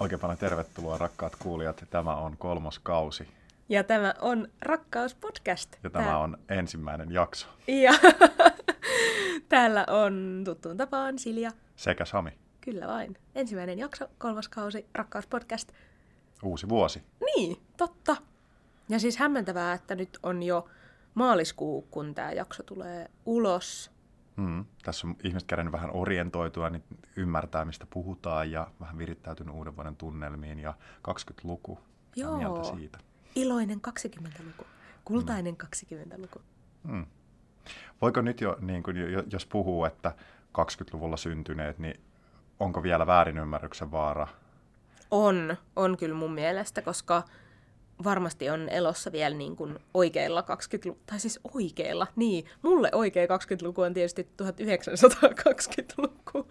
Oikein paljon tervetuloa rakkaat kuulijat. Tämä on kolmos kausi Ja tämä on Rakkauspodcast. ja tämä on ensimmäinen jakso. Ja täällä on tuttuun tapaan Silja. Sekä Sami. Kyllä vain. Ensimmäinen jakso, kolmas kausi, Rakkauspodcast. Uusi vuosi. Niin, totta. Ja siis hämmentävää, että nyt on jo maaliskuu, kun tämä jakso tulee ulos. Mm. Tässä on ihmiset käynyt vähän orientoitua, niin ymmärtää mistä puhutaan ja vähän virittäytynyt uuden vuoden tunnelmiin ja 20-luku. Mitä Joo. mieltä siitä? Iloinen 20-luku. Kultainen 20-luku. Mm. Voiko nyt jo, niin kuin, jo- jos puhuu, että 20-luvulla syntyneet, niin onko vielä väärinymmärryksen vaara? On, on kyllä mun mielestä, koska varmasti on elossa vielä niin kuin oikeilla 20-luku, tai siis oikeilla, niin, mulle oikea 20-luku on tietysti 1920-luku,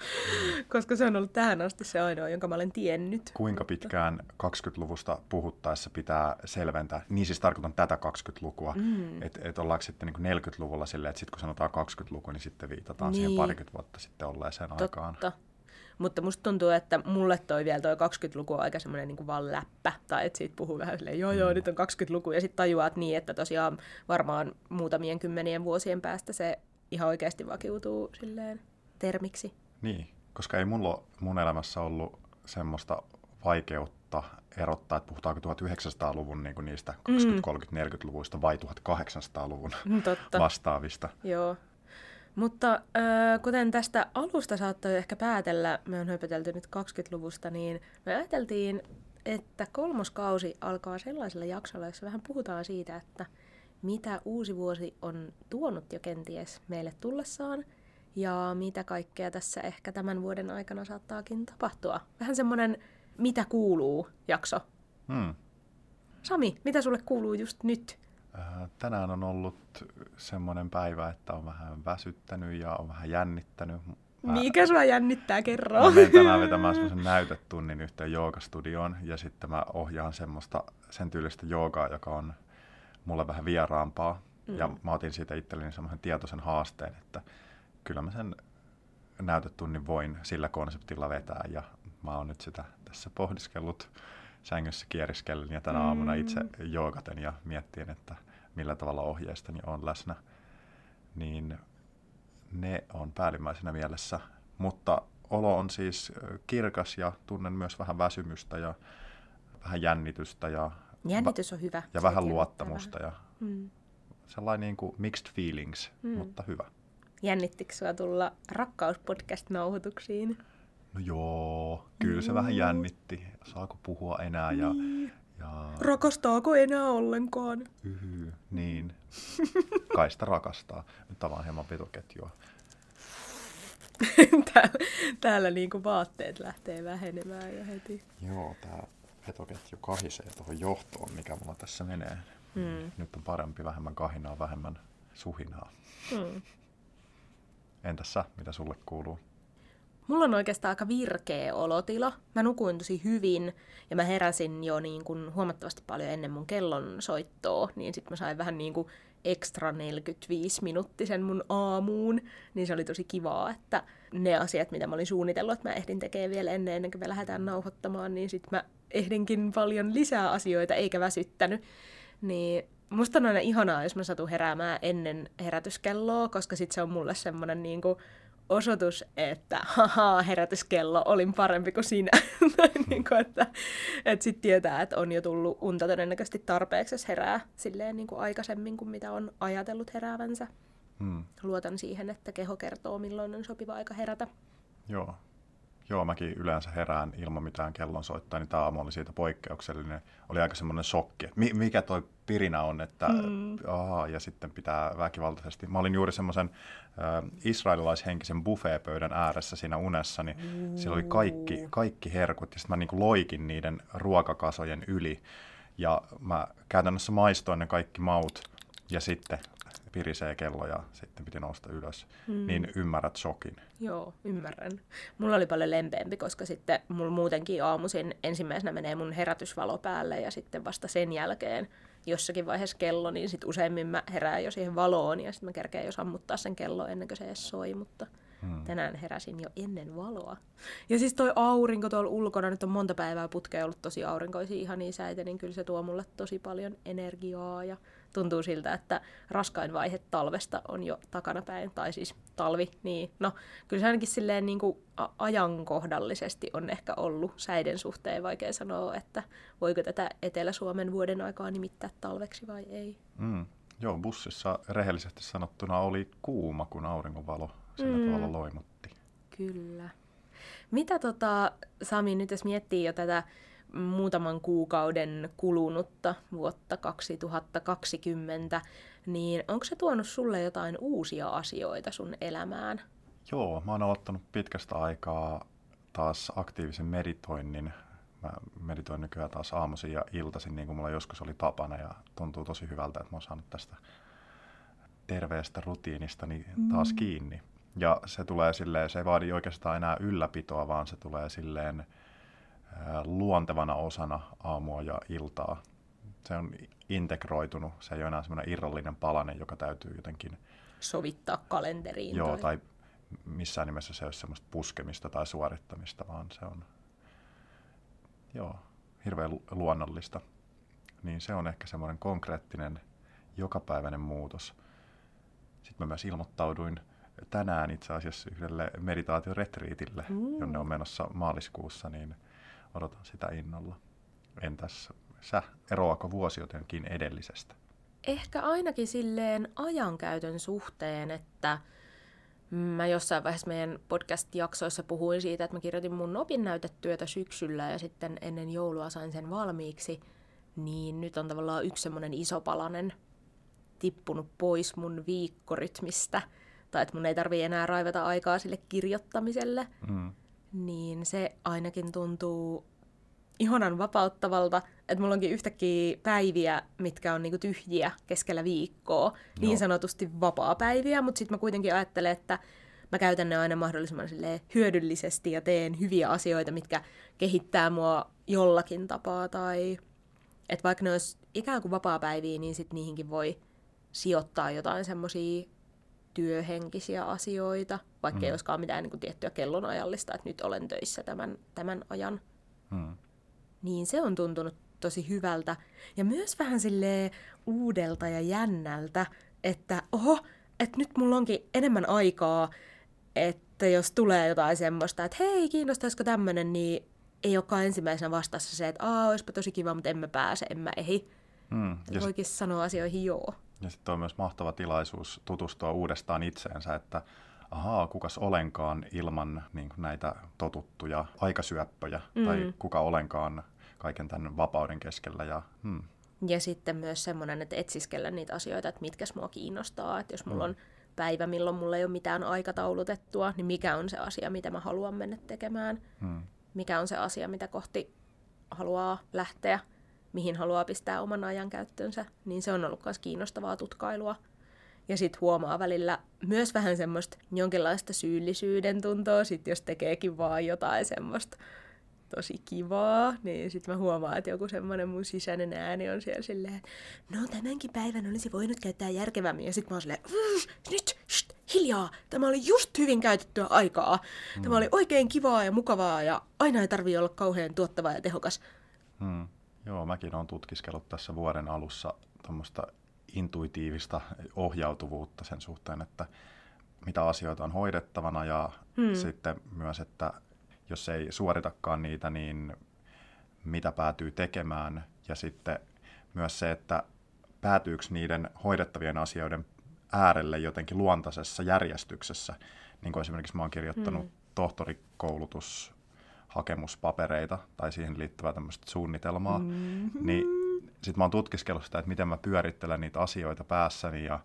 koska se on ollut tähän asti se ainoa, jonka mä olen tiennyt. Kuinka pitkään 20-luvusta puhuttaessa pitää selventää? Niin siis tarkoitan tätä 20-lukua. Mm. Että et ollaanko sitten niin 40-luvulla silleen, että sitten kun sanotaan 20-luku, niin sitten viitataan niin. siihen parikymmentä vuotta sitten olleeseen aikaan. Mutta musta tuntuu, että mulle toi vielä toi 20-luku on aika semmoinen niin vaan läppä. Tai että siitä puhuu vähän silleen, joo joo, nyt on 20-luku. Ja sitten tajuat niin, että tosiaan varmaan muutamien kymmenien vuosien päästä se ihan oikeasti vakiutuu silleen termiksi. Niin, koska ei mulla mun elämässä ollut semmoista vaikeutta erottaa, että puhutaanko 1900-luvun niin kuin niistä 20-, 30-, 40-luvuista vai 1800-luvun Mm, Totta. vastaavista. Joo. Mutta äh, kuten tästä alusta saattoi ehkä päätellä, me on höpötelty nyt 20-luvusta, niin me ajateltiin, että kolmoskausi alkaa sellaisella jaksolla, jossa vähän puhutaan siitä, että mitä uusi vuosi on tuonut jo kenties meille tullessaan, ja mitä kaikkea tässä ehkä tämän vuoden aikana saattaakin tapahtua. Vähän semmoinen mitä kuuluu jakso. Hmm. Sami, mitä sulle kuuluu just nyt? Äh, Tänään on ollut semmoinen päivä, että on vähän väsyttänyt ja on vähän jännittänyt. Mä, Mikä sua jännittää, kerro? mä menen tänään vetämään semmoisen näytetunnin yhteen joogastudioon ja sitten mä ohjaan semmoista sen tyylistä joogaa, joka on mulle vähän vieraampaa. Mm. Ja mä otin siitä itselleni semmoisen tietoisen haasteen, että kyllä mä sen näytetunnin voin sillä konseptilla vetää ja mä oon nyt sitä tässä pohdiskellut sängyssä kieriskellen ja tänä aamuna itse joogaten ja miettien, että millä tavalla ohjeistani on läsnä, niin ne on päällimmäisenä mielessä. Mutta olo on siis kirkas ja tunnen myös vähän väsymystä ja vähän jännitystä ja, Jännitys on hyvä. ja Se vähän luottamusta ja Mm. sellainen niin kuin mixed feelings, Mm. mutta hyvä. Jännittikö sua tulla rakkauspodcast-nauhoituksiin? No joo, kyllä se vähän jännitti. Saako puhua enää ja, Niin. ja Rakastaako enää ollenkaan? yhy, niin. Kaista rakastaa. Nyt avaan hieman petoketjua. täällä, täällä niinku vaatteet lähtee vähenemään jo heti. Joo, tää petoketju kahisee tuohon johtoon, mikä mulla tässä menee. Mm. Nyt on parempi, vähemmän kahinaa, vähemmän suhinaa. Mm. Entäs sä, mitä sulle kuuluu? Mulla on oikeastaan aika virkeä olotila. Mä nukuin tosi hyvin ja mä heräsin jo niin kuin huomattavasti paljon ennen mun kellon soittoa, niin sit mä sain vähän niin kuin ekstra 45 minuuttisen mun aamuun, niin se oli tosi kivaa, että ne asiat, mitä mä olin suunnitellut, että mä ehdin tekemään vielä ennen, ennen kuin me lähdetään nauhoittamaan, niin sit mä ehdinkin paljon lisää asioita, eikä väsyttänyt. Niin musta on aina ihanaa, jos mä satun heräämään ennen herätyskelloa, koska sit se on mulle semmonen niinku osoitus, että haha, herätyskello, olin parempi kuin sinä. tai niin kuin, että, että sitten tietää, että on jo tullut unta todennäköisesti tarpeeksi, jos herää silleen niin kuin aikaisemmin kuin mitä on ajatellut heräävänsä. Hmm. Luotan siihen, että keho kertoo, milloin on sopiva aika herätä. Joo. Joo, mäkin yleensä herään ilman mitään kellonsoittoa, niin tämä aamu oli siitä poikkeuksellinen. Oli aika semmoinen shokki, että mi- mikä toi pirinä on, että mm. aha, ja sitten pitää väkivaltaisesti. Mä olin juuri semmoisen äh, israelilaishenkisen buffeepöydän ääressä siinä unessa, niin siellä oli kaikki, kaikki herkut, ja sitten mä niinku loikin niiden ruokakasojen yli. Ja mä käytännössä maistoin ne kaikki maut, ja sitten pirisee kello ja sitten piti nousta ylös. Mm. Niin ymmärrät shokin. Joo, ymmärrän. Mulla oli paljon lempeämpi, koska sitten mulla muutenkin aamuisin ensimmäisenä menee mun herätysvalo päälle ja sitten vasta sen jälkeen jossakin vaiheessa kello, niin sitten useimmin mä herään jo siihen valoon ja sitten mä kerkeen jo sammuttaa sen kello ennen kuin se edes soi, mutta Hmm. Tänään heräsin jo ennen valoa. Ja siis toi aurinko tuolla ulkona, nyt on monta päivää putkea ollut tosi aurinkoisia ihan niin säitä, niin kyllä se tuo mulle tosi paljon energiaa ja tuntuu siltä, että raskain vaihe talvesta on jo takanapäin, tai siis talvi, niin no kyllä se ainakin silleen niin kuin ajankohdallisesti on ehkä ollut säiden suhteen vaikea sanoa, että voiko tätä Etelä-Suomen vuoden aikaa nimittää talveksi vai ei. Mm. Joo, bussissa rehellisesti sanottuna oli kuuma, kun auringonvalo sillä mm. tavalla loimutti. Kyllä. Mitä tota, Sami, nyt jos miettii jo tätä muutaman kuukauden kulunutta vuotta 2020, niin onko se tuonut sulle jotain uusia asioita sun elämään? Joo, mä oon aloittanut pitkästä aikaa taas aktiivisen meditoinnin. Mä meditoin nykyään taas aamuisin ja iltaisin, niin kuin mulla joskus oli tapana, ja tuntuu tosi hyvältä, että mä oon saanut tästä terveestä rutiinista niin taas mm. kiinni. Ja se tulee silleen, se ei vaadi oikeastaan enää ylläpitoa, vaan se tulee silleen luontevana osana aamua ja iltaa. Se on integroitunut, se ei ole enää semmoinen irrallinen palanen, joka täytyy jotenkin sovittaa kalenteriin. Joo, tai, tai missään nimessä se ei ole semmoista puskemista tai suorittamista, vaan se on joo, hirveän luonnollista. Niin se on ehkä semmoinen konkreettinen jokapäiväinen muutos. Sitten mä myös ilmoittauduin tänään itse asiassa yhdelle meditaatioretriitille, mm. jonne on menossa maaliskuussa, niin odotan sitä innolla. Entäs sä, eroako vuosi jotenkin edellisestä? Ehkä ainakin silleen ajankäytön suhteen, että Mä jossain vaiheessa meidän podcast-jaksoissa puhuin siitä, että mä kirjoitin mun opinnäytetyötä syksyllä ja sitten ennen joulua sain sen valmiiksi. Niin nyt on tavallaan yksi semmoinen iso palanen tippunut pois mun viikkorytmistä. Tai että mun ei tarvi enää raivata aikaa sille kirjoittamiselle. Mm. Niin se ainakin tuntuu ihanan vapauttavalta, että mulla onkin yhtäkkiä päiviä, mitkä on niinku tyhjiä keskellä viikkoa, no. niin sanotusti vapaa-päiviä, mutta sitten mä kuitenkin ajattelen, että mä käytän ne aina mahdollisimman hyödyllisesti ja teen hyviä asioita, mitkä kehittää mua jollakin tapaa, tai että vaikka ne olisi ikään kuin vapaa-päiviä, niin sitten niihinkin voi sijoittaa jotain semmoisia työhenkisiä asioita, vaikka mm. ei olisikaan mitään niin kuin tiettyä kellonajallista, että nyt olen töissä tämän, tämän ajan. Mm niin se on tuntunut tosi hyvältä. Ja myös vähän sille uudelta ja jännältä, että oho, että nyt mulla onkin enemmän aikaa, että jos tulee jotain semmoista, että hei, kiinnostaisiko tämmönen, niin ei olekaan ensimmäisenä vastassa se, että aa, olisipa tosi kiva, mutta en mä pääse, en mä ehi. Hmm. Ja voikin sanoa asioihin joo. Ja sitten on myös mahtava tilaisuus tutustua uudestaan itseensä, että ahaa, kukas olenkaan ilman niin näitä totuttuja aikasyöppöjä, mm. tai kuka olenkaan kaiken tämän vapauden keskellä. Ja, hmm. ja sitten myös semmoinen, että etsiskellä niitä asioita, että mitkä mua kiinnostaa. Että jos mulla hmm. on päivä, milloin mulla ei ole mitään aikataulutettua, niin mikä on se asia, mitä mä haluan mennä tekemään. Hmm. Mikä on se asia, mitä kohti haluaa lähteä, mihin haluaa pistää oman ajan käyttöönsä. Niin se on ollut myös kiinnostavaa tutkailua. Ja sitten huomaa välillä myös vähän semmoista jonkinlaista syyllisyyden tuntoa, sit jos tekeekin vaan jotain semmoista tosi kivaa, niin sitten mä huomaan, että joku semmoinen mun sisäinen ääni on siellä silleen, no tämänkin päivän olisi voinut käyttää järkevämmin. Ja sitten mä oon silleen, nyt, shht, hiljaa, tämä oli just hyvin käytettyä aikaa. Mm. Tämä oli oikein kivaa ja mukavaa ja aina ei tarvi olla kauhean tuottava ja tehokas. Hmm. Joo, mäkin olen tutkiskellut tässä vuoden alussa tuommoista intuitiivista ohjautuvuutta sen suhteen, että mitä asioita on hoidettavana ja hmm. sitten myös, että jos ei suoritakaan niitä, niin mitä päätyy tekemään. Ja sitten myös se, että päätyykö niiden hoidettavien asioiden äärelle jotenkin luontaisessa järjestyksessä. Niin kuin esimerkiksi mä oon kirjoittanut mm. tohtorikoulutus hakemuspapereita tai siihen liittyvää tämmöistä suunnitelmaa, mm-hmm. niin sitten mä oon tutkiskellut sitä, että miten mä pyörittelen niitä asioita päässäni ja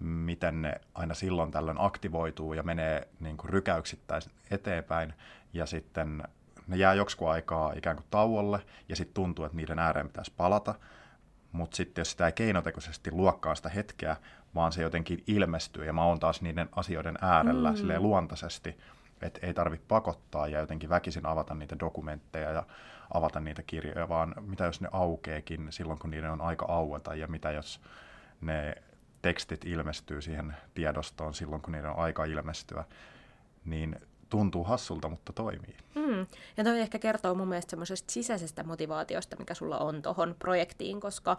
miten ne aina silloin tällöin aktivoituu ja menee niin kuin rykäyksittäin eteenpäin ja sitten ne jää joksikin aikaa ikään kuin tauolle ja sitten tuntuu, että niiden ääreen pitäisi palata, mutta sitten jos sitä ei keinotekoisesti luokkaa sitä hetkeä, vaan se jotenkin ilmestyy ja mä oon taas niiden asioiden äärellä mm. luontaisesti, että ei tarvitse pakottaa ja jotenkin väkisin avata niitä dokumentteja ja avata niitä kirjoja, vaan mitä jos ne aukeekin silloin, kun niiden on aika aueta ja mitä jos ne tekstit ilmestyy siihen tiedostoon silloin, kun niiden on aika ilmestyä, niin tuntuu hassulta, mutta toimii. Mm. Ja toi ehkä kertoo mun mielestä semmoisesta sisäisestä motivaatiosta, mikä sulla on tuohon projektiin, koska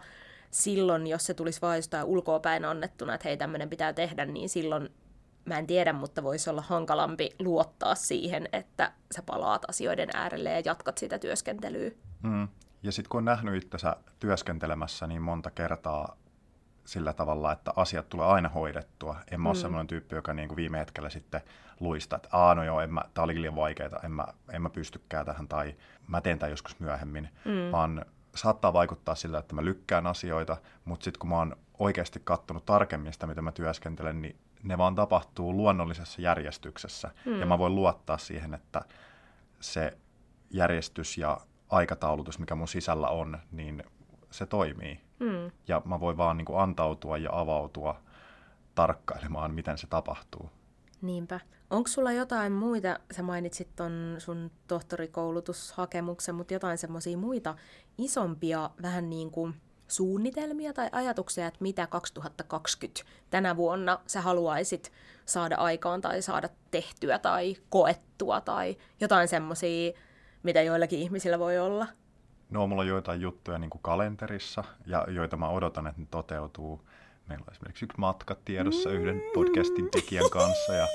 silloin, jos se tulisi vain jostain ulkoopäin annettuna, että hei, tämmöinen pitää tehdä, niin silloin mä en tiedä, mutta voisi olla hankalampi luottaa siihen, että sä palaat asioiden äärelle ja jatkat sitä työskentelyä. Mm. Ja sitten kun on nähnyt itsensä työskentelemässä niin monta kertaa sillä tavalla, että asiat tulee aina hoidettua. En mä mm. ole sellainen tyyppi, joka niin kuin viime hetkellä sitten luista, että aah no joo, en mä, tää oli liian vaikeaa, en mä, en mä pystykään tähän tai mä teen tämän joskus myöhemmin, mm. vaan saattaa vaikuttaa sillä, että mä lykkään asioita, mutta sitten kun mä oon oikeasti kattonut tarkemmin sitä, mitä mä työskentelen, niin ne vaan tapahtuu luonnollisessa järjestyksessä. Mm. Ja mä voin luottaa siihen, että se järjestys ja aikataulutus, mikä mun sisällä on, niin se toimii. Mm. Ja mä voin vaan niin kuin antautua ja avautua tarkkailemaan, miten se tapahtuu. Niinpä. Onko sulla jotain muita, sä mainitsit ton sun tohtorikoulutushakemuksen, mutta jotain semmoisia muita isompia vähän niin kuin suunnitelmia tai ajatuksia, että mitä 2020 tänä vuonna sä haluaisit saada aikaan tai saada tehtyä tai koettua tai jotain semmoisia, mitä joillakin ihmisillä voi olla? No, mulla on joitain juttuja niin kuin kalenterissa, ja joita mä odotan, että ne toteutuu. Meillä on esimerkiksi yksi matka tiedossa mm. yhden podcastin tekijän kanssa. Ja,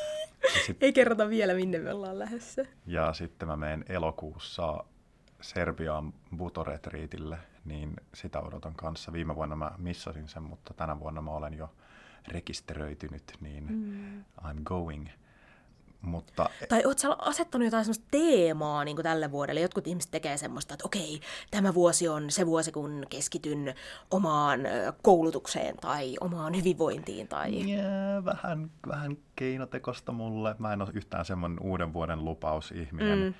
ja sit, Ei kerrota vielä, minne me ollaan lähdössä. Ja sitten mä menen elokuussa Serbiaan Butoretriitille, niin sitä odotan kanssa. Viime vuonna mä missasin sen, mutta tänä vuonna mä olen jo rekisteröitynyt, niin mm. I'm going – mutta... Tai oot sä asettanut jotain semmoista teemaa niin tälle vuodelle? Jotkut ihmiset tekee semmoista, että okei, tämä vuosi on se vuosi, kun keskityn omaan koulutukseen tai omaan hyvinvointiin. Tai... Yeah, vähän, vähän keinotekosta mulle. Mä en ole yhtään semmoinen uuden vuoden lupausihminen, mm.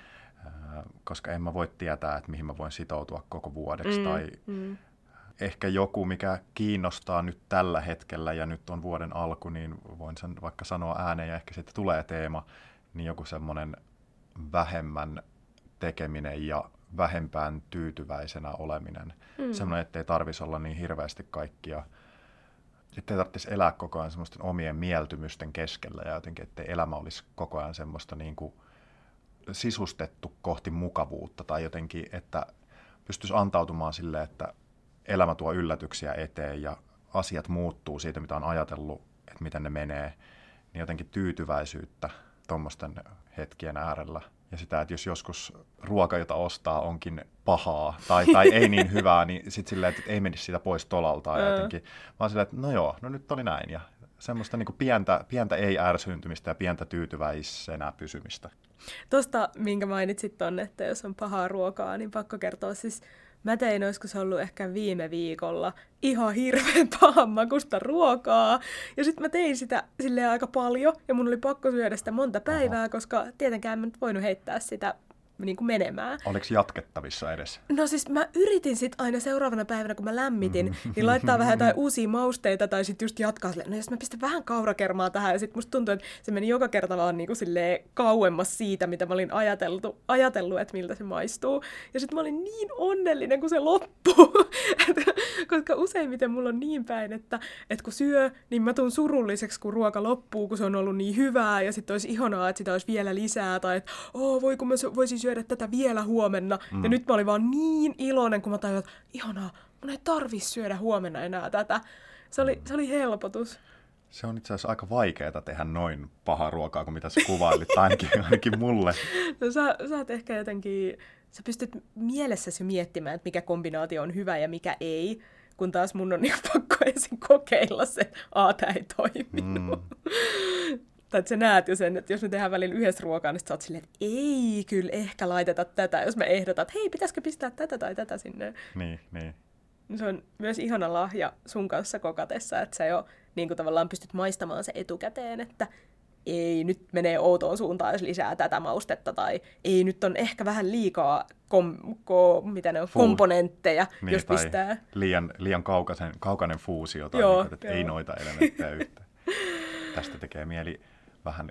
Koska en mä voi tietää, että mihin mä voin sitoutua koko vuodeksi. Mm. Tai mm. ehkä joku, mikä kiinnostaa nyt tällä hetkellä ja nyt on vuoden alku, niin voin sen vaikka sanoa ääneen ja ehkä sitten tulee teema, niin joku semmoinen vähemmän tekeminen ja vähempään tyytyväisenä oleminen. Mm. Semmoinen, ettei tarvitsisi olla niin hirveästi kaikkia, ettei tarvitsisi elää koko ajan semmoisten omien mieltymysten keskellä ja jotenkin, ettei elämä olisi koko ajan semmoista niin kuin sisustettu kohti mukavuutta tai jotenkin, että pystyisi antautumaan sille, että elämä tuo yllätyksiä eteen ja asiat muuttuu siitä, mitä on ajatellut, että miten ne menee, niin jotenkin tyytyväisyyttä tuommoisten hetkien äärellä. Ja sitä, että jos joskus ruoka, jota ostaa, onkin pahaa tai, tai ei niin hyvää, niin sitten silleen, että ei menisi siitä pois tolalta. Ja jotenkin, vaan silleen, että no joo, no nyt oli näin. Ja semmoista niin pientä, pientä ei-ärsyntymistä ja pientä tyytyväisenä pysymistä. Tuosta, minkä mainitsit tonne, että jos on pahaa ruokaa, niin pakko kertoa siis Mä tein, olisiko se ollut ehkä viime viikolla, ihan hirveän pahan makusta ruokaa. Ja sitten mä tein sitä sille aika paljon, ja mun oli pakko syödä sitä monta päivää, Oho. koska tietenkään mä nyt voinut heittää sitä niin kuin menemään. Oliko jatkettavissa edes? No siis mä yritin sit aina seuraavana päivänä, kun mä lämmitin, mm-hmm. niin laittaa vähän jotain uusia mausteita tai sitten just jatkaa silleen, no jos mä pistän vähän kaurakermaa tähän ja sitten musta tuntuu, että se meni joka kerta vaan niin kuin silleen kauemmas siitä, mitä mä olin ajateltu, ajatellut, että miltä se maistuu. Ja sitten mä olin niin onnellinen, kun se loppuu. Koska useimmiten mulla on niin päin, että, että kun syö, niin mä tuun surulliseksi, kun ruoka loppuu, kun se on ollut niin hyvää ja sitten olisi ihanaa, että sitä olisi vielä lisää tai että oh, voi kun mä voisin syödä tätä vielä huomenna. Mm. Ja nyt mä olin vaan niin iloinen, kun mä tajuin, että ihanaa, mun ei tarvi syödä huomenna enää tätä. Se oli, se oli helpotus. Se on itse asiassa aika vaikeaa tehdä noin paha ruokaa kuin mitä sä kuvailit, ainakin, ainakin mulle. No sä, sä oot ehkä jotenkin, sä pystyt mielessäsi miettimään, että mikä kombinaatio on hyvä ja mikä ei, kun taas mun on niin pakko ensin kokeilla se, että a, tämä ei toiminut. Mm tai että sä näet jo sen, että jos me tehdään välillä yhdessä ruokaa, niin sä oot silleen, että ei kyllä ehkä laiteta tätä, jos me ehdotat, että hei, pitäisikö pistää tätä tai tätä sinne. Niin, niin. Se on myös ihana lahja sun kanssa kokatessa, että sä jo niin kuin tavallaan pystyt maistamaan se etukäteen, että ei, nyt menee outoon suuntaan, jos lisää tätä maustetta, tai ei, nyt on ehkä vähän liikaa kom, ko, mitä ne on, Fuu. komponentteja, niin, jos pistää. Liian, liian kaukaisen, kaukainen fuusio, tai Joo, niin, että joo. ei noita elementtejä yhtä. Tästä tekee mieli vähän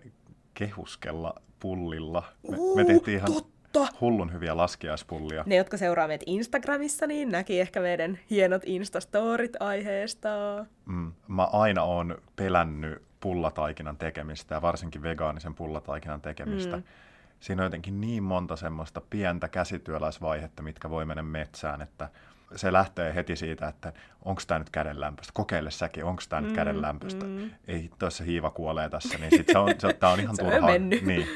kehuskella pullilla. Me, me tehtiin ihan totta. hullun hyviä laskiaispullia. Ne, jotka seuraa meitä Instagramissa, niin näki ehkä meidän hienot Instastorit aiheesta. Mm, mä aina oon pelännyt pullataikinan tekemistä ja varsinkin vegaanisen pullataikinan tekemistä. Mm. Siinä on jotenkin niin monta semmoista pientä käsityöläisvaihetta, mitkä voi mennä metsään, että se lähtee heti siitä, että onko tämä nyt kädenlämpöistä, kokeile säkin, onko tämä nyt mm, kädenlämpöistä. Mm. Ei tuossa hiiva kuolee tässä, niin sit se on, se, tämä on ihan turhaa. Niin,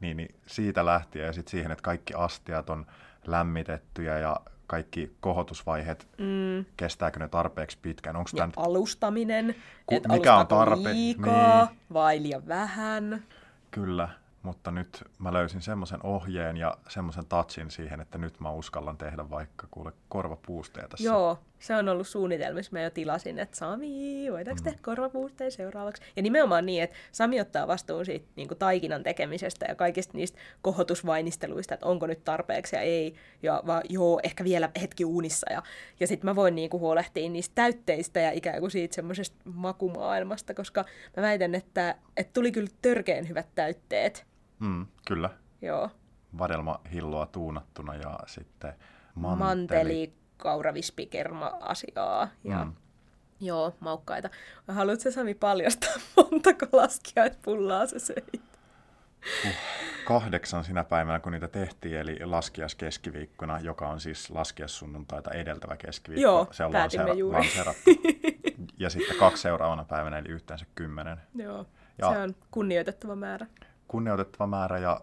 niin, niin, siitä lähtien ja sitten siihen, että kaikki astiat on lämmitettyjä ja kaikki kohotusvaiheet, mm. kestääkö ne tarpeeksi pitkään? Onko nyt... alustaminen, Ku, että mikä on tarpe... liikaa niin. vai liian vähän. Kyllä, mutta nyt mä löysin semmoisen ohjeen ja semmoisen touchin siihen, että nyt mä uskallan tehdä vaikka kuule korvapuusteja tässä. Joo, se on ollut suunnitelmissa. Mä jo tilasin, että Sami, voidaanko mm. tehdä korvapuusteja seuraavaksi? Ja nimenomaan niin, että Sami ottaa vastuun siitä niin kuin taikinan tekemisestä ja kaikista niistä kohotusvainisteluista, että onko nyt tarpeeksi ja ei. Ja vaan joo, ehkä vielä hetki uunissa. Ja, ja sitten mä voin niin kuin huolehtia niistä täytteistä ja ikään kuin siitä semmoisesta makumaailmasta, koska mä väitän, että, että tuli kyllä törkeen hyvät täytteet Mm, kyllä. Joo. Vadelmahilloa tuunattuna ja sitten manteli. Manteli, kauravispikerma-asiaa ja mm. joo, maukkaita. Haluatko Sami paljastaa, montako laskiaispullaa se söit? Uh, kahdeksan sinä päivänä, kun niitä tehtiin, eli laskias keskiviikkona, joka on siis laskias sunnuntaita edeltävä keskiviikko. Joo, se on lansera- juuri. Lanserattu. ja sitten kaksi seuraavana päivänä, eli yhteensä kymmenen. Joo, ja se on kunnioitettava määrä kunnioitettava määrä ja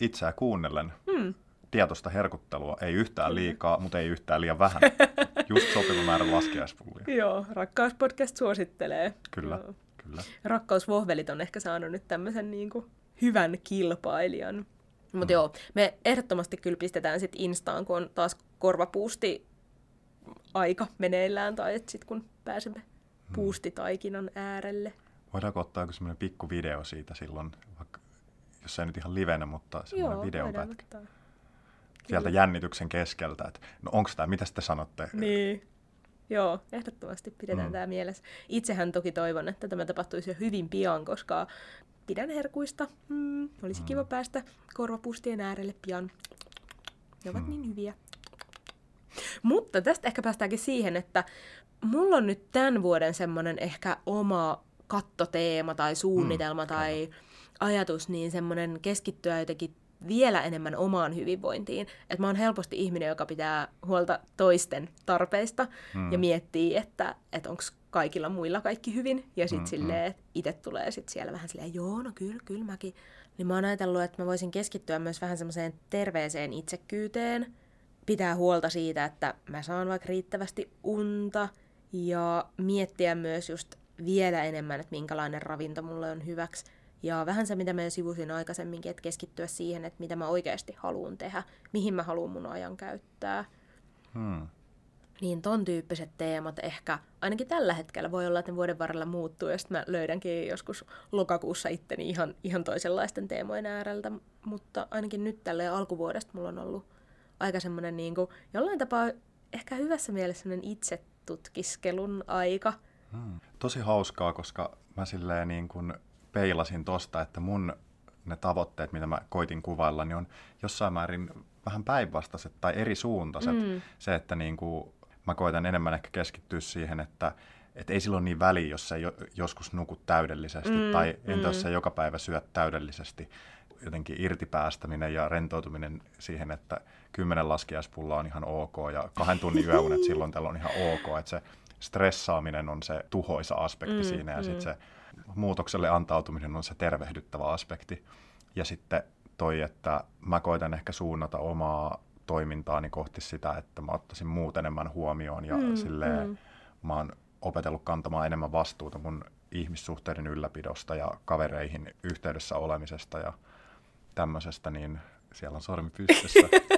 itseä kuunnellen hmm. tietoista herkuttelua. Ei yhtään liikaa, mutta ei yhtään liian vähän. Just sopiva määrä laskiaispullia. Joo, Rakkauspodcast suosittelee. Kyllä, Joo. kyllä. Rakkausvohvelit on ehkä saanut nyt tämmöisen niin kuin hyvän kilpailijan. Mutta hmm. joo, me ehdottomasti kyllä pistetään sitten Instaan, kun on taas korvapuusti aika meneillään, tai sitten kun pääsemme hmm. puustitaikinan äärelle. Voidaanko ottaa joku semmoinen pikku video siitä silloin, vaikka jos ei nyt ihan livenä, mutta semmoinen videopätkä. Sieltä jännityksen keskeltä, että no onko tämä, mitä te sanotte? Niin. Joo, ehdottomasti pidetään mm. tämä mielessä. Itsehän toki toivon, että tämä tapahtuisi jo hyvin pian, koska pidän herkuista. Mm, olisi mm. kiva päästä korvapustien äärelle pian. Ne ovat mm. niin hyviä. Mutta tästä ehkä päästäänkin siihen, että mulla on nyt tämän vuoden semmoinen ehkä oma kattoteema tai suunnitelma mm, tai... Kyllä ajatus, niin semmoinen keskittyä jotenkin vielä enemmän omaan hyvinvointiin. Että mä oon helposti ihminen, joka pitää huolta toisten tarpeista mm. ja miettii, että, että onko kaikilla muilla kaikki hyvin. Ja sitten mm, silleen, että itse tulee sitten siellä vähän silleen, joo, no kyllä, kyllä mäkin. Niin mä oon ajatellut, että mä voisin keskittyä myös vähän semmoiseen terveeseen itsekyyteen. Pitää huolta siitä, että mä saan vaikka riittävästi unta ja miettiä myös just vielä enemmän, että minkälainen ravinto mulle on hyväksi ja vähän se, mitä mä jo sivusin aikaisemminkin, että keskittyä siihen, että mitä mä oikeasti haluan tehdä, mihin mä haluan mun ajan käyttää. Hmm. Niin ton tyyppiset teemat ehkä, ainakin tällä hetkellä voi olla, että ne vuoden varrella muuttuu, ja sitten mä löydänkin joskus lokakuussa itteni ihan, ihan toisenlaisten teemojen ääreltä, mutta ainakin nyt tälle alkuvuodesta mulla on ollut aika semmoinen niin kuin, jollain tapaa ehkä hyvässä mielessä semmoinen itse tutkiskelun aika. Hmm. Tosi hauskaa, koska mä silleen niin kuin peilasin tosta, että mun ne tavoitteet, mitä mä koitin kuvailla, niin on jossain määrin vähän päinvastaiset tai eri suuntaiset. Mm. Se, että niin kuin, mä koitan enemmän ehkä keskittyä siihen, että et ei silloin niin väliä, jos sä jo, joskus nukut täydellisesti mm, tai entä mm. jos sä joka päivä syöt täydellisesti. Jotenkin irtipäästäminen ja rentoutuminen siihen, että kymmenen laskiaispulla on ihan ok ja kahden tunnin yöunet silloin tällä on ihan ok. Että se stressaaminen on se tuhoisa aspekti mm, siinä ja mm. sitten se muutokselle antautuminen on se tervehdyttävä aspekti. Ja sitten toi, että mä koitan ehkä suunnata omaa toimintaani kohti sitä, että mä ottaisin muut enemmän huomioon ja mm, silleen mm. mä oon opetellut kantamaan enemmän vastuuta mun ihmissuhteiden ylläpidosta ja kavereihin yhteydessä olemisesta ja tämmöisestä, niin siellä on sormi pystyssä.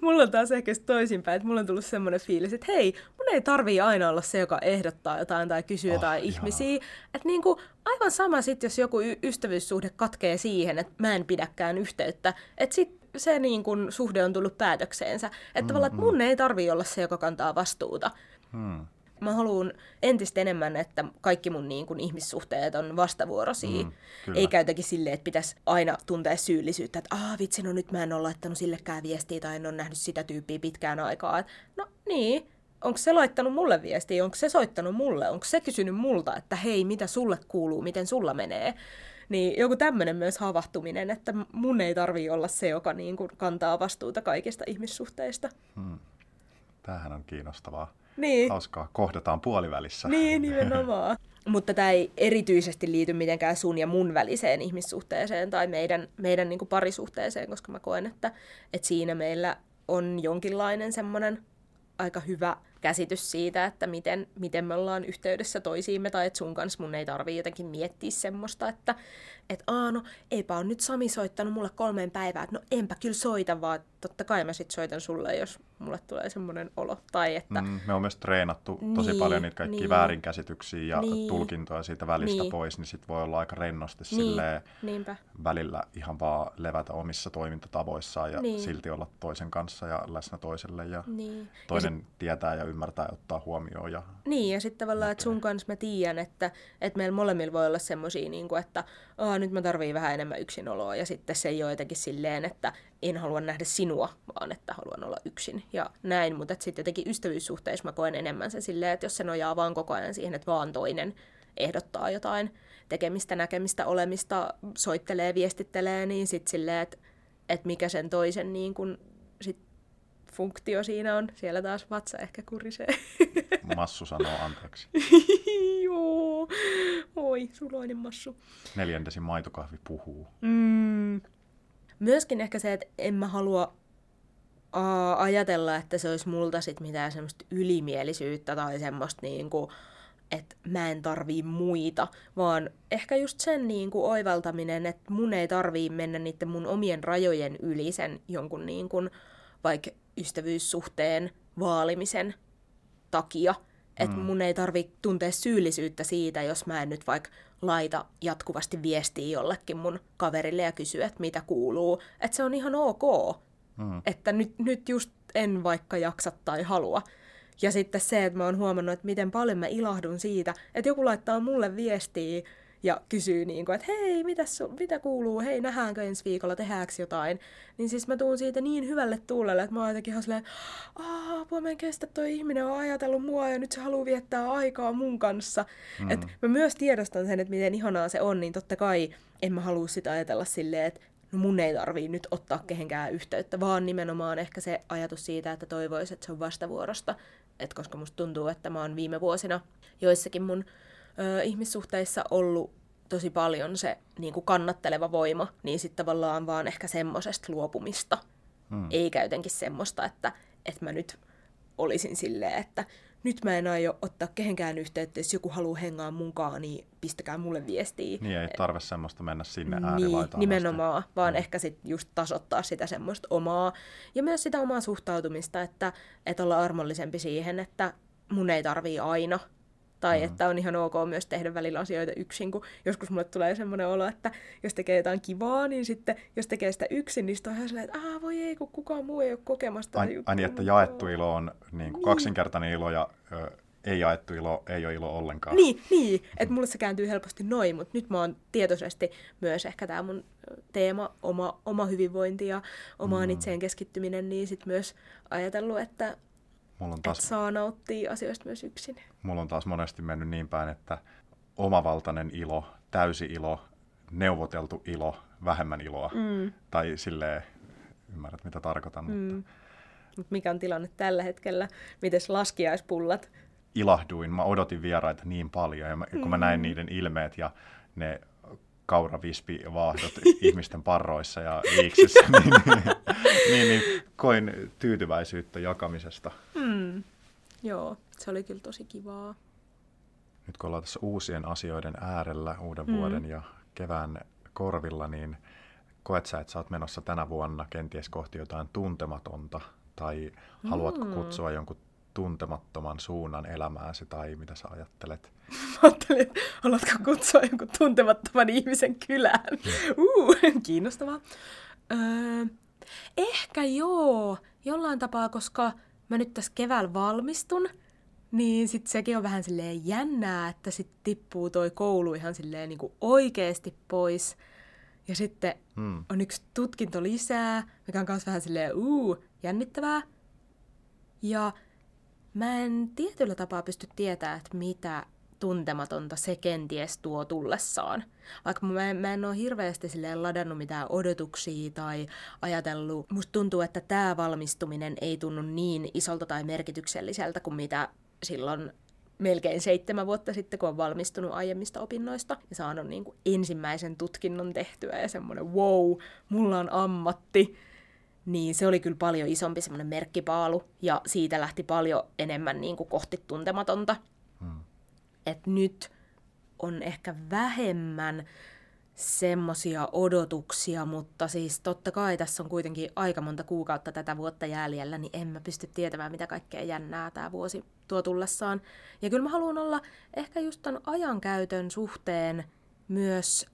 mulla on taas ehkä toisinpäin, että mulla on tullut semmoinen fiilis, että hei, mun ei tarvii aina olla se, joka ehdottaa jotain tai kysyy oh, jotain ihanaa. ihmisiä. Että niinku, aivan sama sitten, jos joku y- ystävyyssuhde katkee siihen, että mä en pidäkään yhteyttä, että sit se niin kun, suhde on tullut päätökseensä. Että mm, tavallaan, että mun mm. ei tarvii olla se, joka kantaa vastuuta. Hmm. Mä haluan entistä enemmän, että kaikki mun niin kun, ihmissuhteet on vastavuoroisia. Mm, eikä jotenkin silleen, että pitäisi aina tuntea syyllisyyttä, että aah vitsi, no nyt mä en ole laittanut sillekään viestiä tai en ole nähnyt sitä tyyppiä pitkään aikaa. Et, no niin, onko se laittanut mulle viestiä, onko se soittanut mulle, onko se kysynyt multa, että hei, mitä sulle kuuluu, miten sulla menee. Niin joku tämmöinen myös havahtuminen, että mun ei tarvii olla se, joka niin kuin kantaa vastuuta kaikista ihmissuhteista. Hmm. Tämähän on kiinnostavaa. Niin. Hauskaa, kohdataan puolivälissä. Niin, nimenomaan. Mutta tämä ei erityisesti liity mitenkään sun ja mun väliseen ihmissuhteeseen tai meidän, meidän niin kuin parisuhteeseen, koska mä koen, että, että siinä meillä on jonkinlainen semmoinen aika hyvä käsitys siitä, että miten, miten me ollaan yhteydessä toisiimme, tai että sun kanssa mun ei tarvii jotenkin miettiä semmoista, että et, Aa, no eipä on nyt Sami soittanut mulle kolmeen päivään, että no enpä kyllä soita, vaan totta kai mä sit soitan sulle, jos mulle tulee semmoinen olo. Tai että... Mm, me on myös treenattu tosi niin, paljon niitä kaikkia niin, väärinkäsityksiä ja niin, niin, siitä välistä niin, pois, niin sit voi olla aika rennosti niin, silleen niinpä. välillä ihan vaan levätä omissa toimintatavoissaan ja niin. silti olla toisen kanssa ja läsnä toiselle ja niin. toinen ja sit... tietää ja ymmärtää ja ottaa huomioon. Ja niin, ja sitten tavallaan, että sun kanssa mä tiedän, että, että meillä molemmilla voi olla semmoisia, niin kuin, että nyt mä tarviin vähän enemmän yksinoloa, ja sitten se ei ole jotenkin silleen, että en halua nähdä sinua, vaan että haluan olla yksin ja näin, mutta sitten jotenkin ystävyyssuhteissa mä koen enemmän se silleen, että jos se nojaa vaan koko ajan siihen, että vaan toinen ehdottaa jotain tekemistä, näkemistä, olemista, soittelee, viestittelee, niin sitten silleen, että, että mikä sen toisen niin kun, sit funktio siinä on. Siellä taas vatsa ehkä kurisee. Massu sanoo anteeksi. Joo. Oi, suloinen massu. Neljändesin maitokahvi puhuu. Mm. Myöskin ehkä se, että en mä halua uh, ajatella, että se olisi multa sit mitään semmoista ylimielisyyttä tai semmoista niinku, että mä en tarvii muita, vaan ehkä just sen niin kuin oivaltaminen, että mun ei tarvii mennä niiden mun omien rajojen yli sen jonkun niin kuin, vaikka ystävyyssuhteen vaalimisen takia. Että mm. mun ei tarvi tuntea syyllisyyttä siitä, jos mä en nyt vaikka laita jatkuvasti viestiä jollekin mun kaverille ja kysyä, että mitä kuuluu. Että se on ihan ok. Mm. Että nyt, nyt just en vaikka jaksa tai halua. Ja sitten se, että mä oon huomannut, että miten paljon mä ilahdun siitä, että joku laittaa mulle viestiä ja kysyy niin kuin, että hei, mitä, su- mitä kuuluu, hei, nähdäänkö ensi viikolla, tehdäänkö jotain. Niin siis mä tuun siitä niin hyvälle tuulelle, että mä oon jotenkin ihan silleen, apua, mä en kestä, toi ihminen on ajatellut mua ja nyt se haluaa viettää aikaa mun kanssa. Mm. Et mä myös tiedostan sen, että miten ihanaa se on, niin totta kai en mä halua sitä ajatella silleen, että no mun ei tarvii nyt ottaa kehenkään yhteyttä, vaan nimenomaan ehkä se ajatus siitä, että toivoisi, että se on vastavuorosta. Et koska musta tuntuu, että mä oon viime vuosina joissakin mun ö, ihmissuhteissa ollut tosi paljon se niin kuin kannatteleva voima, niin sitten tavallaan vaan ehkä semmosesta luopumista. Hmm. Eikä jotenkin semmoista, että, että mä nyt olisin silleen, että nyt mä en aio ottaa kehenkään yhteyttä, jos joku haluaa hengaa munkaan, niin pistäkää mulle viestiä. Niin, ei tarve semmoista mennä sinne niin, nimenomaan, asti. vaan mm. ehkä sit just tasoittaa sitä semmoista omaa, ja myös sitä omaa suhtautumista, että, että olla armollisempi siihen, että mun ei tarvii aina tai mm. että on ihan ok myös tehdä välillä asioita yksin, kun joskus mulle tulee semmoinen olo, että jos tekee jotain kivaa, niin sitten jos tekee sitä yksin, niin sitten on ihan silleen, että Aa, voi ei, kun kukaan muu ei ole kokemasta. Ai, ai niin, että jaettu ilo on niin kuin niin. kaksinkertainen ilo ja ö, ei jaettu ilo ei ole ilo ollenkaan. Niin, niin. että mulle se kääntyy helposti noin, mutta nyt mä oon tietoisesti myös ehkä tämä mun teema, oma, oma hyvinvointi ja omaan mm. itseen keskittyminen, niin sitten myös ajatellut, että Mulla on taas, että saa nauttia asioista myös yksin. Mulla on taas monesti mennyt niin päin, että omavaltainen ilo, täysi ilo, neuvoteltu ilo, vähemmän iloa. Mm. Tai silleen, ymmärrät mitä tarkoitan. Mm. Mutta... Mut mikä on tilanne tällä hetkellä? Mites laskiaispullat? Ilahduin. Mä odotin vieraita niin paljon. Ja mä, kun mä näin mm. niiden ilmeet ja ne kauravispivaahdot ihmisten parroissa ja liiksissä, niin, niin, niin, niin koin tyytyväisyyttä jakamisesta. Mm. Joo, se oli kyllä tosi kivaa. Nyt kun ollaan tässä uusien asioiden äärellä uuden mm. vuoden ja kevään korvilla, niin koet sä, että sä oot menossa tänä vuonna kenties kohti jotain tuntematonta, tai haluatko mm. kutsua jonkun tuntemattoman suunnan elämääsi, tai mitä sä ajattelet? Mä ajattelin, haluatko kutsua jonkun tuntemattoman ihmisen kylään. Uh, kiinnostavaa. Öö, ehkä joo, jollain tapaa, koska mä nyt tässä keväällä valmistun, niin sit sekin on vähän silleen jännää, että sit tippuu toi koulu ihan silleen niin oikeesti pois. Ja sitten hmm. on yksi tutkinto lisää, mikä on myös vähän silleen uu, jännittävää. Ja mä en tietyllä tapaa pysty tietämään, että mitä tuntematonta se kenties tuo tullessaan. Vaikka mä mä en ole hirveästi silleen ladannut mitään odotuksia tai ajatellut, musta tuntuu, että tämä valmistuminen ei tunnu niin isolta tai merkitykselliseltä kuin mitä silloin melkein seitsemän vuotta sitten, kun on valmistunut aiemmista opinnoista ja saanut niin kuin ensimmäisen tutkinnon tehtyä ja semmoinen wow, mulla on ammatti. Niin se oli kyllä paljon isompi semmoinen merkkipaalu ja siitä lähti paljon enemmän niin kuin kohti tuntematonta. Hmm. Et nyt on ehkä vähemmän semmosia odotuksia, mutta siis totta kai tässä on kuitenkin aika monta kuukautta tätä vuotta jäljellä, niin en mä pysty tietämään, mitä kaikkea jännää tämä vuosi tuo tullessaan. Ja kyllä mä haluan olla ehkä just ton ajankäytön suhteen myös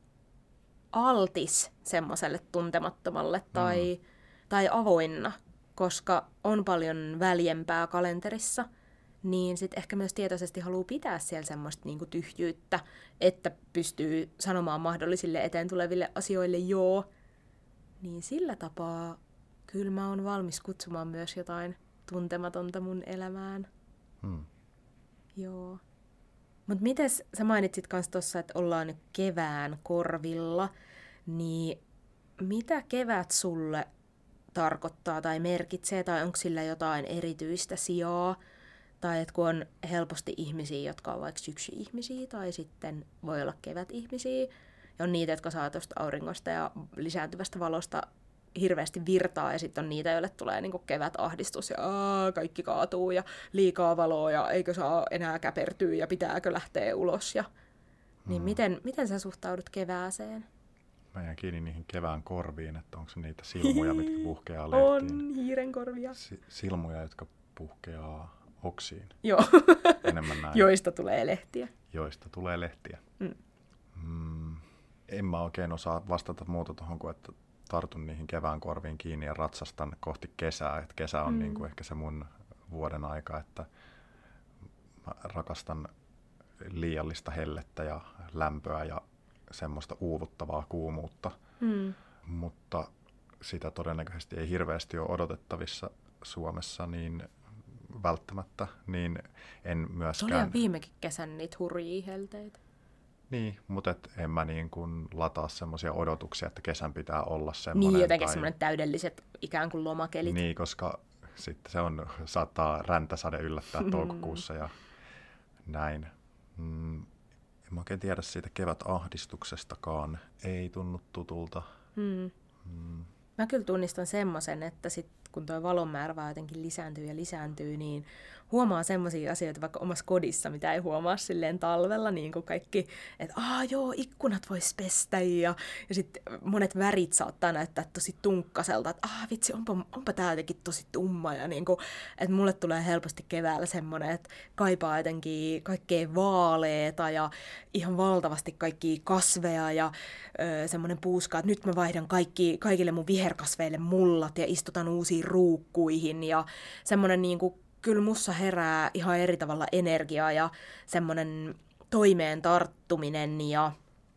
altis semmoiselle tuntemattomalle tai, mm. Tai avoinna, koska on paljon väljempää kalenterissa – niin sitten ehkä myös tietoisesti haluaa pitää siellä semmoista niinku tyhjyyttä, että pystyy sanomaan mahdollisille eteen tuleville asioille joo. Niin sillä tapaa kyllä mä oon valmis kutsumaan myös jotain tuntematonta mun elämään. Hmm. Joo. Mutta mites sä mainitsit kans tossa, että ollaan nyt kevään korvilla, niin mitä kevät sulle tarkoittaa tai merkitsee, tai onko sillä jotain erityistä sijaa? Tai että kun on helposti ihmisiä, jotka on vaikka syksy-ihmisiä, tai sitten voi olla kevät-ihmisiä, ja on niitä, jotka saa tuosta auringosta ja lisääntyvästä valosta hirveästi virtaa, ja sitten on niitä, joille tulee niinku kevät-ahdistus, ja aa, kaikki kaatuu, ja liikaa valoa, ja eikö saa enää käpertyä, ja pitääkö lähteä ulos. Ja... Niin hmm. miten, miten sä suhtaudut kevääseen? Mä jään kiinni niihin kevään korviin, että onko se niitä silmuja, mitkä puhkeaa lehtiin. On hiiren korvia. Si- silmuja, jotka puhkeaa oksiin. Joo. Enemmän näin. Joista tulee lehtiä. Joista tulee lehtiä. Mm. Mm, en mä oikein osaa vastata muuta tuohon kuin, että tartun niihin kevään korviin kiinni ja ratsastan kohti kesää. Et kesä on mm. niin kuin ehkä se mun vuoden aika, että mä rakastan liiallista hellettä ja lämpöä ja semmoista uuvuttavaa kuumuutta. Mm. Mutta sitä todennäköisesti ei hirveästi ole odotettavissa Suomessa, niin välttämättä, niin en myöskään... Oli viimekin kesän niitä hurjia helteitä. Niin, mutta et en mä niin kuin lataa semmoisia odotuksia, että kesän pitää olla semmoinen. Niin, jotenkin tai... semmoinen täydelliset ikään kuin lomakelit. Niin, koska sitten se on, saattaa räntäsade yllättää mm. toukokuussa ja näin. Mm, en mä oikein tiedä siitä kevätahdistuksestakaan. Ei tunnu tutulta. Mm. Mm. Mä kyllä tunnistan semmoisen, että sit kun tuo valon määrä vaan jotenkin lisääntyy ja lisääntyy, niin huomaa semmoisia asioita vaikka omassa kodissa, mitä ei huomaa silleen talvella, niin kuin kaikki, että aa joo, ikkunat vois pestä ja, ja sitten monet värit saattaa näyttää tosi tunkkaselta, että ah vitsi, onpa, onpa tää jotenkin tosi tumma ja niin kuin, että mulle tulee helposti keväällä semmoinen, että kaipaa jotenkin kaikkea vaaleeta ja ihan valtavasti kaikki kasveja ja semmoinen puuska, että nyt mä vaihdan kaikki, kaikille mun viherkasveille mullat ja istutan uusiin ruukkuihin ja semmoinen niin kuin kyllä mussa herää ihan eri tavalla energiaa ja semmoinen toimeen tarttuminen ja,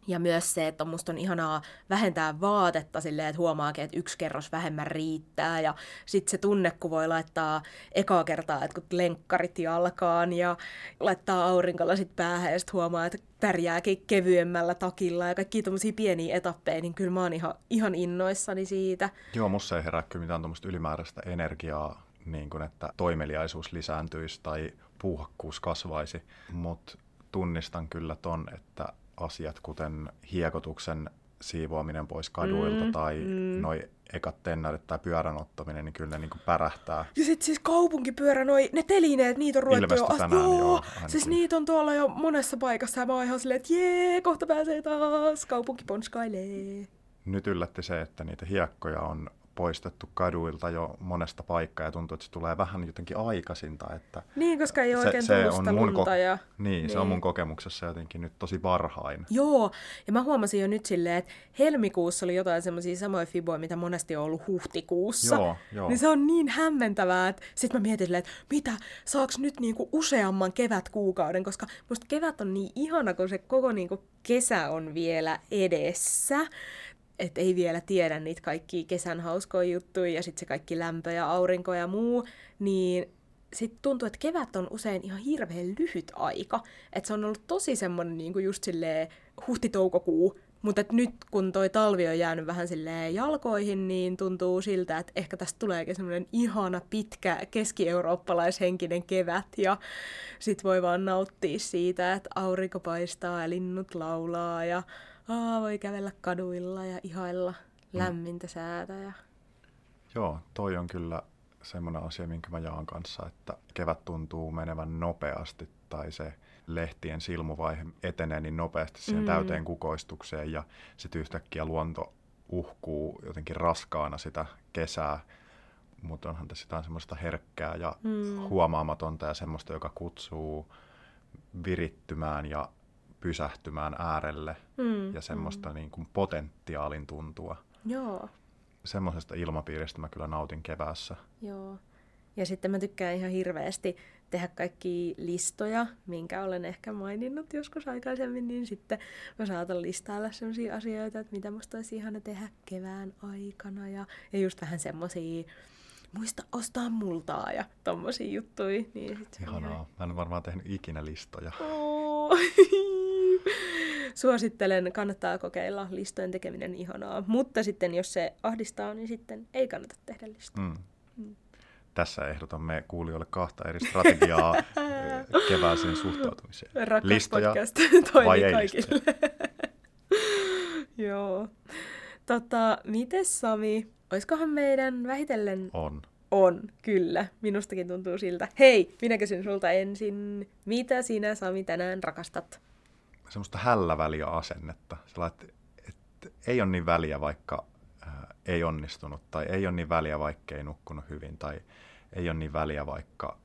ja myös se, että musta on ihanaa vähentää vaatetta silleen, että huomaakin, että yksi kerros vähemmän riittää ja sitten se tunne, kun voi laittaa ekaa kertaa, että kun lenkkarit jalkaan ja laittaa aurinkolasit päähän ja sitten huomaa, että pärjääkin kevyemmällä takilla ja kaikki tommosia pieniä etappeja, niin kyllä mä oon ihan, ihan innoissani siitä. Joo, musta ei herää kyllä mitään tuommoista ylimääräistä energiaa niin kuin, että toimeliaisuus lisääntyisi tai puuhakkuus kasvaisi, mutta tunnistan kyllä ton, että asiat kuten hiekotuksen siivoaminen pois kaduilta mm, tai mm. noi ekat tennarit tai pyörän ottaminen, niin kyllä ne niinku pärähtää. Ja sitten siis kaupunkipyörä, noi, ne telineet, niitä on ruvettu jo... Tänään, joo, joo siis niitä on tuolla jo monessa paikassa ja mä oon ihan silleen, että jee, kohta pääsee taas, kaupunki ponskailee. Nyt yllätti se, että niitä hiekkoja on poistettu kaduilta jo monesta paikkaa ja tuntuu, että se tulee vähän jotenkin aikaisinta. Että niin, koska ei ole oikein se, on mun ko- ja... niin, niin, se on mun niin. kokemuksessa jotenkin nyt tosi varhain. Joo, ja mä huomasin jo nyt silleen, että helmikuussa oli jotain semmoisia samoja fiboja, mitä monesti on ollut huhtikuussa. Joo, joo. Niin se on niin hämmentävää, että sit mä mietin silleen, että mitä, saaks nyt niinku useamman kevätkuukauden, koska musta kevät on niin ihana, kun se koko niinku kesä on vielä edessä että ei vielä tiedä niitä kaikki kesän hauskoja juttuja ja sitten se kaikki lämpö ja aurinko ja muu, niin sitten tuntuu, että kevät on usein ihan hirveän lyhyt aika. Että se on ollut tosi semmoinen niin kuin just silleen huhti-toukokuu, mutta nyt kun toi talvi on jäänyt vähän silleen jalkoihin, niin tuntuu siltä, että ehkä tästä tuleekin semmoinen ihana pitkä keski-eurooppalaishenkinen kevät. Ja sit voi vaan nauttia siitä, että aurinko paistaa ja linnut laulaa ja aa, voi kävellä kaduilla ja ihailla mm. lämmintä säätä. Ja... Joo, toi on kyllä semmoinen asia, minkä mä jaan kanssa, että kevät tuntuu menevän nopeasti tai se lehtien silmuvaihe etenee niin nopeasti siihen mm. täyteen kukoistukseen ja sitten yhtäkkiä luonto uhkuu jotenkin raskaana sitä kesää, mutta onhan tässä jotain semmoista herkkää ja mm. huomaamatonta ja semmoista, joka kutsuu virittymään ja pysähtymään äärelle mm. ja semmoista mm. niin kuin potentiaalin tuntua. Joo. Semmoisesta ilmapiiristä mä kyllä nautin keväässä. Joo. Ja sitten mä tykkään ihan hirveästi tehdä kaikki listoja, minkä olen ehkä maininnut joskus aikaisemmin, niin sitten mä saatan listailla sellaisia asioita, että mitä musta olisi ihana tehdä kevään aikana ja, ja just vähän semmoisia muista ostaa multaa ja tommosia juttuja. Niin sit Ihanaa. Ihan... Mä en varmaan tehnyt ikinä listoja. Oh. Suosittelen, kannattaa kokeilla listojen tekeminen ihanaa. Mutta sitten jos se ahdistaa, niin sitten ei kannata tehdä listoja. Mm. Mm tässä ehdotamme kuulijoille kahta eri strategiaa kevääseen suhtautumiseen. Rakkaus Listoja podcast vai ei kaikille. Joo. Tota, mites Sami, oiskohan meidän vähitellen... On. On, kyllä. Minustakin tuntuu siltä. Hei, minä kysyn sulta ensin, mitä sinä Sami tänään rakastat? Semmoista hälläväliä asennetta. Sellainen, että, että ei ole niin väliä, vaikka ei onnistunut tai ei ole niin väliä, vaikka ei nukkunut hyvin tai ei ole niin väliä, vaikka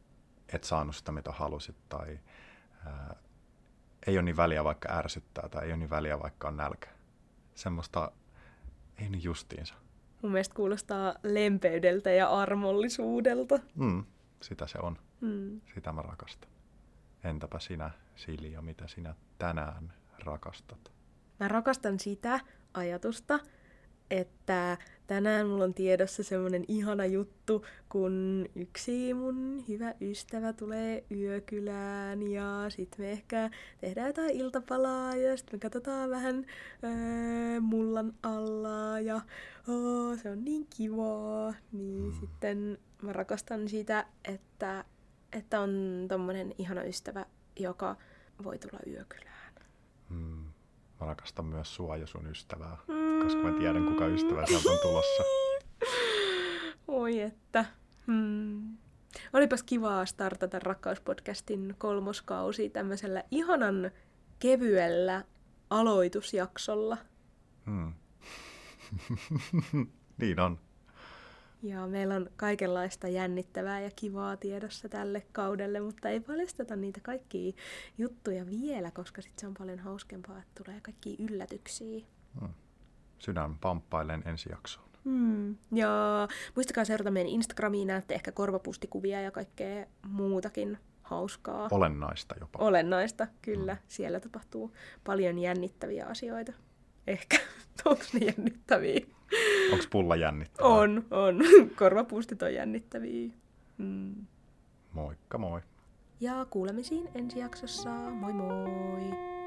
et saanut sitä, mitä halusit tai ää, ei ole niin väliä, vaikka ärsyttää tai ei ole niin väliä, vaikka on nälkä. Semmoista ei niin justiinsa. Mun mielestä kuulostaa lempeydeltä ja armollisuudelta. Mm, sitä se on. Mm. Sitä mä rakastan. Entäpä sinä, Silja, mitä sinä tänään rakastat? Mä rakastan sitä ajatusta, että tänään mulla on tiedossa semmonen ihana juttu, kun yksi mun hyvä ystävä tulee yökylään ja sit me ehkä tehdään jotain iltapalaa ja sit me katsotaan vähän öö, mullan alla ja oh, se on niin kivaa. Niin mm. sitten mä rakastan sitä, että, että on tommonen ihana ystävä, joka voi tulla yökylään. Mm. Mä rakastan myös sua ja sun ystävää, mm. koska mä tiedän, kuka ystävä sieltä on tulossa. Oi että. Hmm. Olipas kivaa startata Rakkauspodcastin kolmoskausi tämmöisellä ihanan kevyellä aloitusjaksolla. Hmm. niin on. Ja meillä on kaikenlaista jännittävää ja kivaa tiedossa tälle kaudelle, mutta ei paljasteta niitä kaikkia juttuja vielä, koska sitten se on paljon hauskempaa, että tulee kaikki yllätyksiä. Hmm. Sydän pamppailen ensi jaksoon. Hmm. Ja muistakaa seurata meidän Instagramiin, näette ehkä korvapustikuvia ja kaikkea muutakin hauskaa. Olennaista jopa. Olennaista, kyllä. Hmm. Siellä tapahtuu paljon jännittäviä asioita. Ehkä. Onko ne jännittäviä? Onko pulla jännittäviä? On, on. Korvapuustit on jännittäviä. Mm. Moikka moi. Ja kuulemisiin ensi jaksossa. Moi moi!